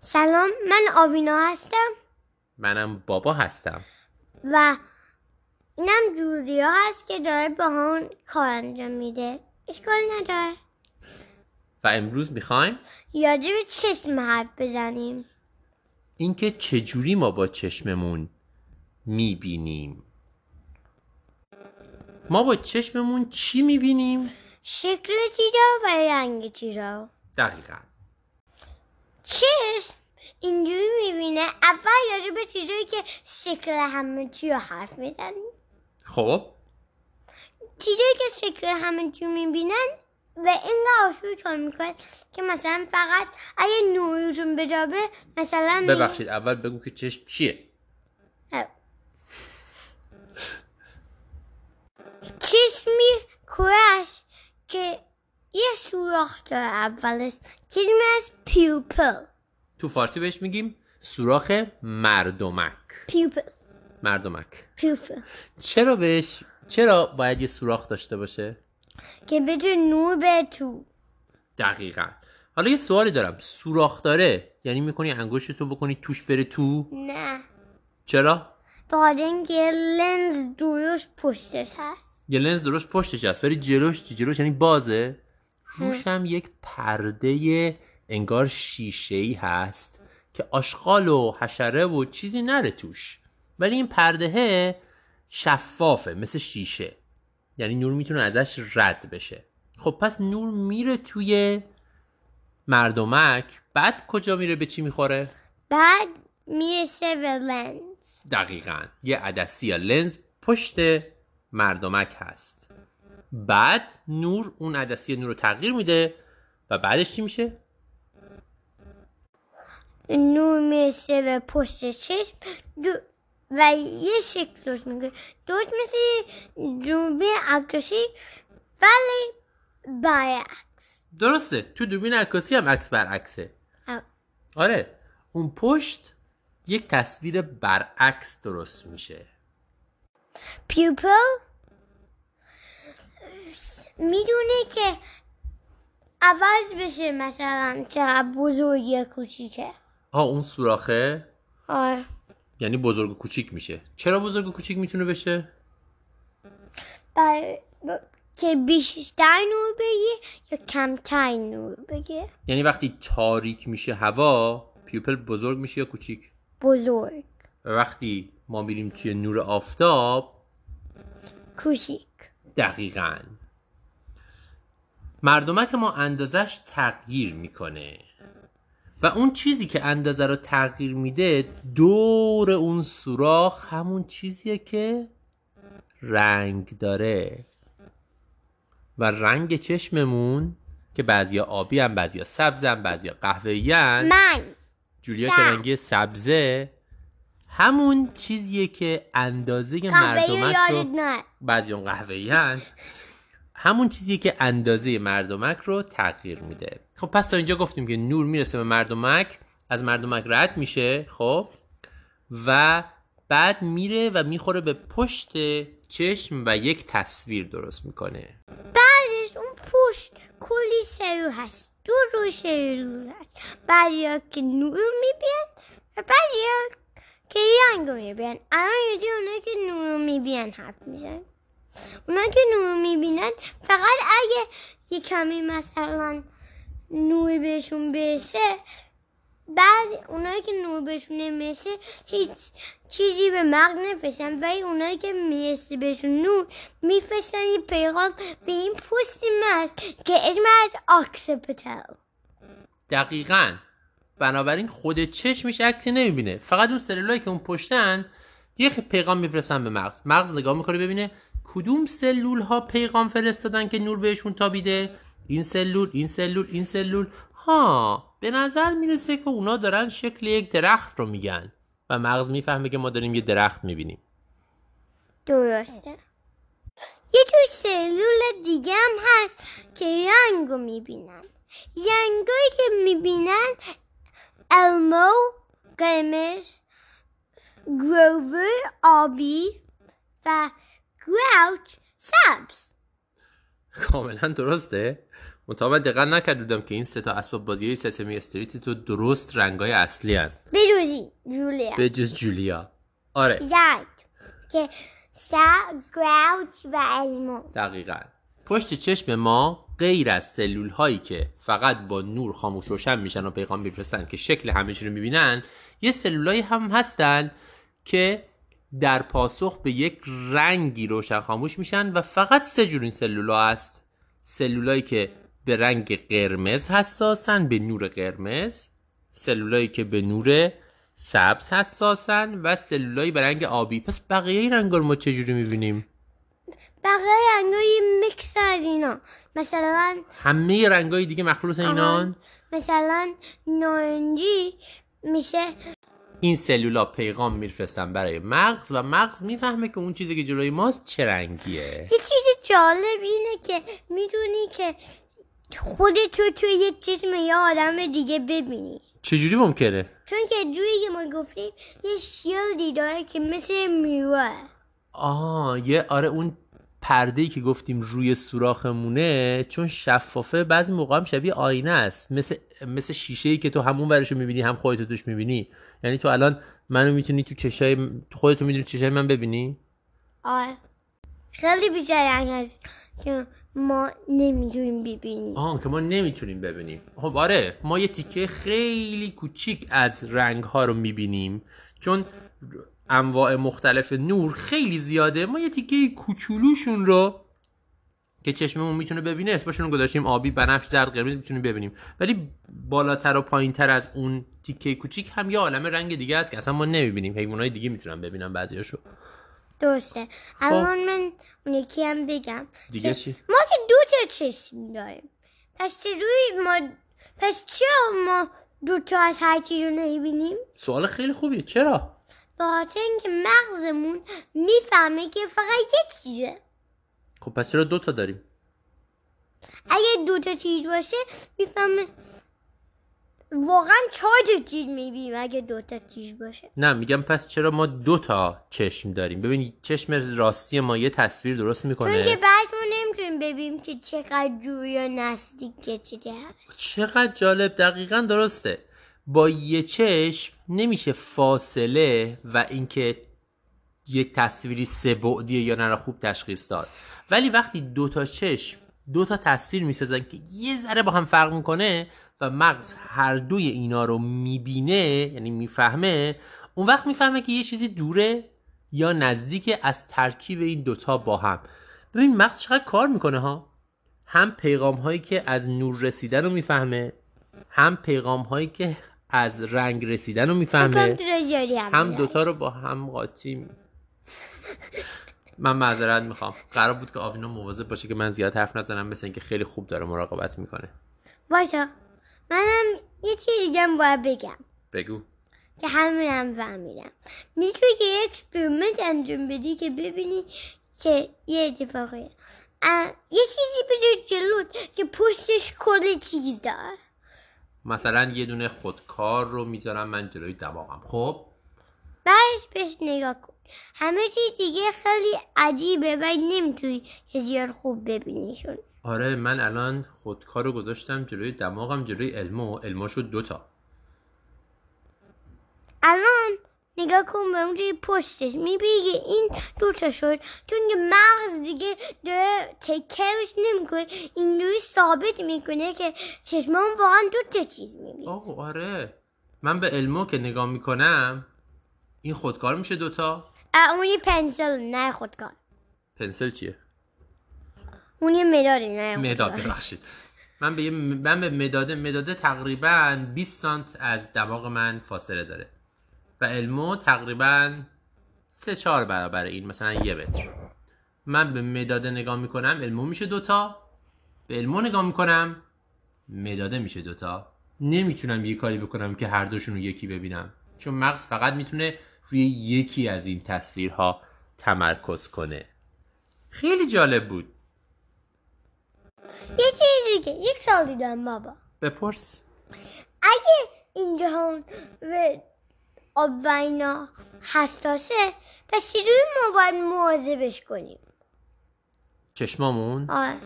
سلام من آوینا هستم. منم بابا هستم. و اینم جولیا هست که داره با کار انجام میده. اشکال نداره. و امروز می‌خوایم یاجه به چشم حرف بزنیم. اینکه چجوری ما با چشممون می‌بینیم. ما با چشممون چی می‌بینیم؟ شکل چیزا و رنگ چیزا. دقیقا. چشم اینجوری می‌بینه. اول یاجه به چیزایی که شکل همه چی رو حرف می‌زنیم خب. چیزایی که شکل همه چی می‌بینن و این آشوی کار می‌کنن که مثلا فقط اگه نورشون بجابه مثلا می- ببخشید اول بگو که چشم چیه؟ چشمی کرش که یه سوراخ داره اولش از پیوپل. تو فارسی بهش میگیم سوراخ مردمک. پیوپل. مردمک. پیوپل. چرا بهش چرا باید یه سوراخ داشته باشه؟ که بتونه نور به تو. دقیقا. حالا یه سوالی دارم. سوراخ داره یعنی می‌کنی انگشتتو بکنی توش بره تو؟ نه. چرا؟ بعد اینکه لنز دوروش پشتش هست. یه لنز درست پشتش هست ولی جلوش چی؟ جلوش یعنی بازه؟ روش هم. یک پرده انگار شیشه ای هست که آشغال و حشره و چیزی نره توش. ولی این پرده شفافه مثل شیشه. یعنی نور می‌تونه ازش رد بشه. خب پس نور میره توی مردمک بعد کجا میره به چی می‌خوره؟ بعد می‌رسه به لنز. دقیقا. یه عدسی یا لنز پشت مردمک هست. بعد نور اون عدسی نور رو تغییر میده و بعدش چی میشه؟ نور می‌رسه به پشت چشم دو- و یه شکل درست می‌کنه. درست مثل دوربین عکاسی ولی برعکس. درسته. تو دوربین عکاسی هم عکس برعکسه. اه. آره. اون پشت یک تصویر برعکس درست میشه. پیوپل؟ می‌دونه که عوض بشه مثلا چقدر بزرگ یا کوچیکه. آه اون سوراخه؟ آره یعنی بزرگ و کوچیک میشه. چرا بزرگ و کوچیک می‌تونه بشه؟ بر... ب- که بیشتر نور بگه یا کمتر نور بگه یعنی وقتی تاریک میشه هوا پیوپل بزرگ میشه یا کوچیک؟ بزرگ. وقتی ما میریم توی نور آفتاب کوچیک. دقیقا. مردمک ما اندازش تغییر می‌کنه. و اون چیزی که اندازه رو تغییر میده دور اون سوراخ همون چیزیه که رنگ داره. و رنگ چشممون که بعضیا آبی هم بعضیا سبز هم بعضیا قهوه‌ای من. جولیا. چه رنگی سبزه؟ همون چیزیه که اندازه مردمک رو بعضی اون قهوه‌ای. همون چیزیه که اندازه مردمک رو تغییر میده. خب پس تا اینجا گفتیم که نور می‌رسه به مردمک از مردمک رد میشه خب و بعد میره و می‌خوره به پشت چشم و یک تصویر درست می‌کنه. بعدش اون پشت کلی سرو هست. دو رو سرو هست. بعضی که نور میبین و بعضی که رنگ رو میبین. الان یه که نور میبین حرف میزن اونا که نور می‌بینن فقط اگه یه کمی مثلا نور بهشون برسه بعد اونایی که نور بهشون نمی‌رسه هیچ چیزی به مغز نفرستن ولی اونایی که می‌رسه بهشون نور میفرستن یه پیغام به این پست مغز که اسم از آکسپتل دقیقا. بنابراین خود چشمش عکسی نمی‌بینه. فقط اون سلولایی که اون پشتن یه پیغام میفرستن به مغز. مغز نگاه می‌کنه ببینه کدوم سلول ها پیغام فرستادن که نور بهشون تابیده. این سلول این سلول این سلول. ها به نظر می‌رسه که اونا دارن شکل یک درخت رو میگن و مغز می‌فهمه که ما داریم یه درخت می‌بینیم. درسته. یه جور سلول دیگه هم هست که رنگ رو می‌بینن. رنگایی که می‌بینن المو قرمز. گروور آبی و گراوچ سبز کاملا درسته. من دقت نکرده بودم که این سه تا اسباب بازی های سسمی استریت تو درست رنگای اصلی هن. بجوزی جولیا. به جز جولیا. آره. زرد که سر گراوچ و المو دقیقا. پشت چشم ما غیر از سلول هایی که فقط با نور خاموش روشن میشن و پیغام میفرستن که شکل همه رو می‌بینن یه سلولایی هم هستن که در پاسخ به یک رنگی روشن خاموش میشن و فقط سه جور این سلولا هست. سلولایی که به رنگ قرمز حساسن به نور قرمز. سلولایی که به نور سبز حساسن و سلولایی به رنگ آبی. پس بقیه رنگا رو ما چجوری می‌بینیم؟ بقیه رنگای میکس از اینا. مثلا همه رنگای دیگه مخلوط اینان؟ مثلا نارنجی میشه این سلولا پیغام میفرستن برای مغز و مغز می‌فهمه که اون چیزی که جلوی ماست چه رنگیه. یه چیز جالب اینه که می‌دونی که خودتو توی یه چشم یه آدم دیگه ببینی. چجوری ممکنه؟ چون که جوری که ما گفتیم یه شیلدی داره که مثل میوه. آها یه آره اون پرده که گفتیم روی سوراخمونه چون شفافه بعضی موقع هم شبیه آینه است. مثل مثل شیشه ای که تو همون ورشو می‌بینی هم خودتو توش می‌بینی. یعنی تو الان منو می‌تونی تو چشای خودتو می‌دونی چشای من ببینی؟ آره. خیلی بیشتر هست که ما نمی‌تونیم ببینیم. آه که ما نمی‌تونیم ببینیم. خب آره. ما یه تیکه خیلی کوچیک از رنگ ها رو می‌بینیم. چون انواع مختلف نور خیلی زیاده. ما یه تیکه کوچولوشون رو که چشممون می‌تونه ببینه اسمشون رو گذاشتیم آبی بنفش زرد قرمز می‌تونیم ببینیم. ولی بالاتر و پایینتر از اون تیکه کوچیک هم یه عالم رنگ دیگه هست که اصلا ما نمی‌بینیم. حیوانات دیگه می‌تونن ببینن بعضیاشو. درسته. الان من اون یکی هم بگم دیگه چی؟ ما که دو تا چشم داریم. پس روی ما پس چرا ما دو تا از هر چیز رو نمی‌بینیم؟ سوال خیلی خوبیه. چرا؟ به خاطر اینکه مغزمون می‌فهمه که فقط یک چیزه. خب پس چرا دو تا داریم؟ اگه دو تا چیز باشه می‌فهمه واقعا چهار تا چیز می‌بینیم اگه دو تا چیز باشه. نه میگم پس چرا ما دو تا چشم داریم؟ ببین چشم راستی ما یه تصویر درست چون که می‌کنه بعض ما نمی‌تونیم ببینیم که چقدر جوی یا نزدیک چقدر جالب دقیقا درسته. با یه چشم نمیشه فاصله و اینکه یک تصویری سه بعدیه یا نه خوب تشخیص داد. ولی وقتی دو تا چشم دو تا تصویر می‌سازن که یه ذره با هم فرق می‌کنه و مغز هر دوی اینا رو می‌بینه یعنی می‌فهمه اون وقت می‌فهمه که یه چیزی دوره یا نزدیک از ترکیب این دوتا با هم. ببین مغز چقدر کار می‌کنه ها؟ هم پیغام هایی که از نور رسیدن رو می‌فهمه هم پیغام هایی که از رنگ رسیدن رو می‌فهمه. هم هم. دوتا رو با هم قاطی من معذرت می‌خوام. قرار بود که آوینا مواظب باشه که من زیاد حرف نزنم مثل اینکه خیلی خوب داره مراقبت می‌کنه. باشه. منم یه چیز دیگه باید بگم. بگو. که همین هم فهمیدم. می‌تونی که یک experiment انجام بدی که ببینی که یه اتفاقیه. یه چیزی بذار جلوت که پشتش کل چیز داره. مثلا یه دونه خودکار رو می‌ذارم من جلوی دماغم. خب؟ بعدش بهش نگاه کن. همه چیز دیگه خیلی عجیبه و نمی‌تونی که زیاد خوب ببینیشون. آره من الان خودکار رو گذاشتم جلوی دماغم جلوی علمو علما شد دوتا الان نگاه کن به اونجای پشتش می‌بینی که این دوتا شد چون که مغز دیگه داره تکرش نمی‌کنه اینجوری ثابت می‌کنه که چشمان واقعا دو تا چیز می‌بینه آه آره من به علمو که نگاه می‌کنم این خودکار میشه دوتا اون یه پنسل نه خودکار پنسل چیه اون یه مداده نه مداد. ببخشید من به من به مداده مداده تقریبا 20 سانت از دماغ من فاصله داره و علمو تقریبا سه چهار برابر این مثلا یه متر. من به مداده نگاه می‌کنم علمو میشه دوتا به علمو نگاه می‌کنم مداده میشه دوتا نمی‌تونم یه کاری بکنم که هر دوشون رو یکی ببینم. چون مغز فقط می‌تونه روی یکی از این تصویرها تمرکز کنه. خیلی جالب بود. یه چیز دیگه یک سال دیدم بابا. بپرس. اگه این جهان و آب و اینا حساسه پس چجوری ما باید مواظبش کنیم. چشمامون؟ آره.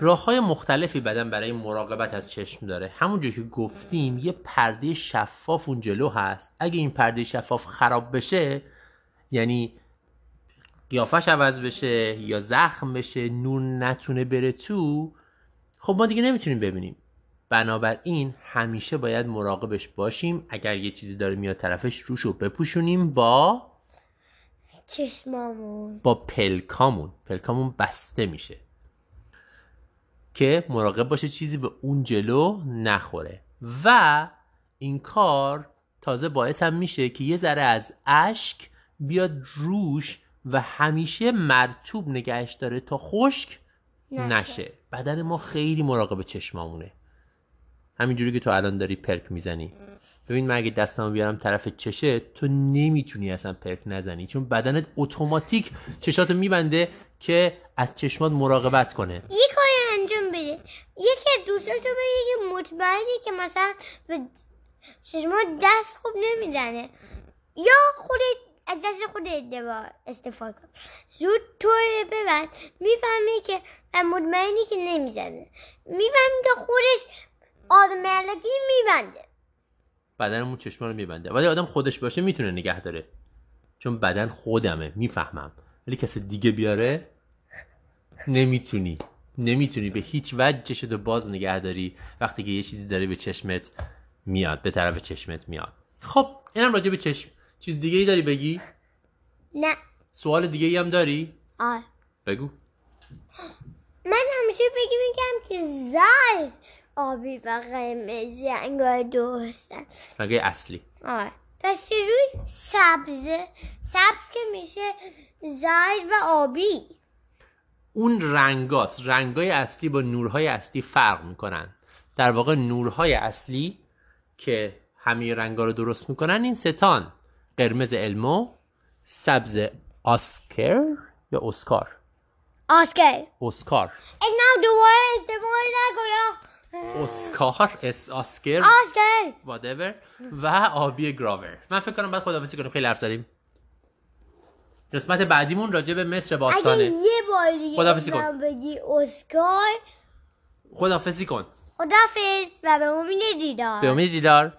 راه های مختلفی بدن برای مراقبت از چشم داره. همونجور که گفتیم یه پرده شفاف اون جلو هست. اگه این پرده شفاف خراب بشه یعنی قیافش عوض بشه یا زخم بشه نور نتونه بره تو خب ما دیگه نمی‌تونیم ببینیم. بنابراین همیشه باید مراقبش باشیم. اگر یه چیزی داره میاد طرفش روشو بپوشونیم با چشمامون. با پلکامون. پلکامون بسته میشه. که مراقب باشه چیزی به اون جلو نخوره. و این کار تازه باعث هم میشه که یه ذره از اشک بیاد روش و همیشه مرتوب نگهش داره تا خشک نشه. نشه. بدن ما خیلی مراقب چشمامونه. همینجوری که تو الان داری پرک می‌زنی. ببین من اگه دستمو بیارم طرف چشه تو نمی‌تونی اصلا پرک نزنی. چون بدنت اتوماتیک چشاتو میبنده که از چشمات مراقبت کنه. یه کاری انجام بده. یکی از دوستاشو بگه که مطمئنی که مثلا به چشمات دست خوب نمی‌زنه. یا خودت از دست دوا- استفاده کن. زود طور ببند. می‌فهمی که مطمئنی که نمی‌زنه. می‌فهمی که خودش آدملگی میبنده. بدنمون چشما رو میبنده. ولی آدم خودش باشه می‌تونه نگه داره. چون بدن خودمه می‌فهمم. ولی کسی دیگه بیاره؟ نمی‌تونی. نمی‌تونی. به هیچ وجه چشتو باز نگه داری. وقتی که یه چیزی داره به چشمت میاد به طرف چشمت میاد. خب اینم راجع به چشم. چیز دیگه ای داری بگی؟ نه. سوال دیگه ای هم داری؟ آه. بگو. من همیشه فکر می‌کنم که زرد آبی و قرمزی انگار درستن. رنگای اصلی؟ آره. دستی روی؟ سبزه سبز که میشه زرد و آبی. اون رنگاست. رنگای اصلی با نورهای اصلی فرق می‌کنن. در واقع نورهای اصلی که همه رنگا رو درست می‌کنن این ستان. قرمز المو سبز آسکر یا اسکار؟ آسکر. اسکار. اسمم دوباره استفاده نکنم. اسکار اس آسکر آسکر. whatever و آبی گراور. من فکر کنم باید خداحافظی کنیم خیلی حرف زدیم. قسمت بعدیمون راجع به مصر اگه باستانه یه بار دیگه خداحافظی کن. بگی اسکار. خداحافظی کن. خدافز و به امید دیدار. به امید دیدار.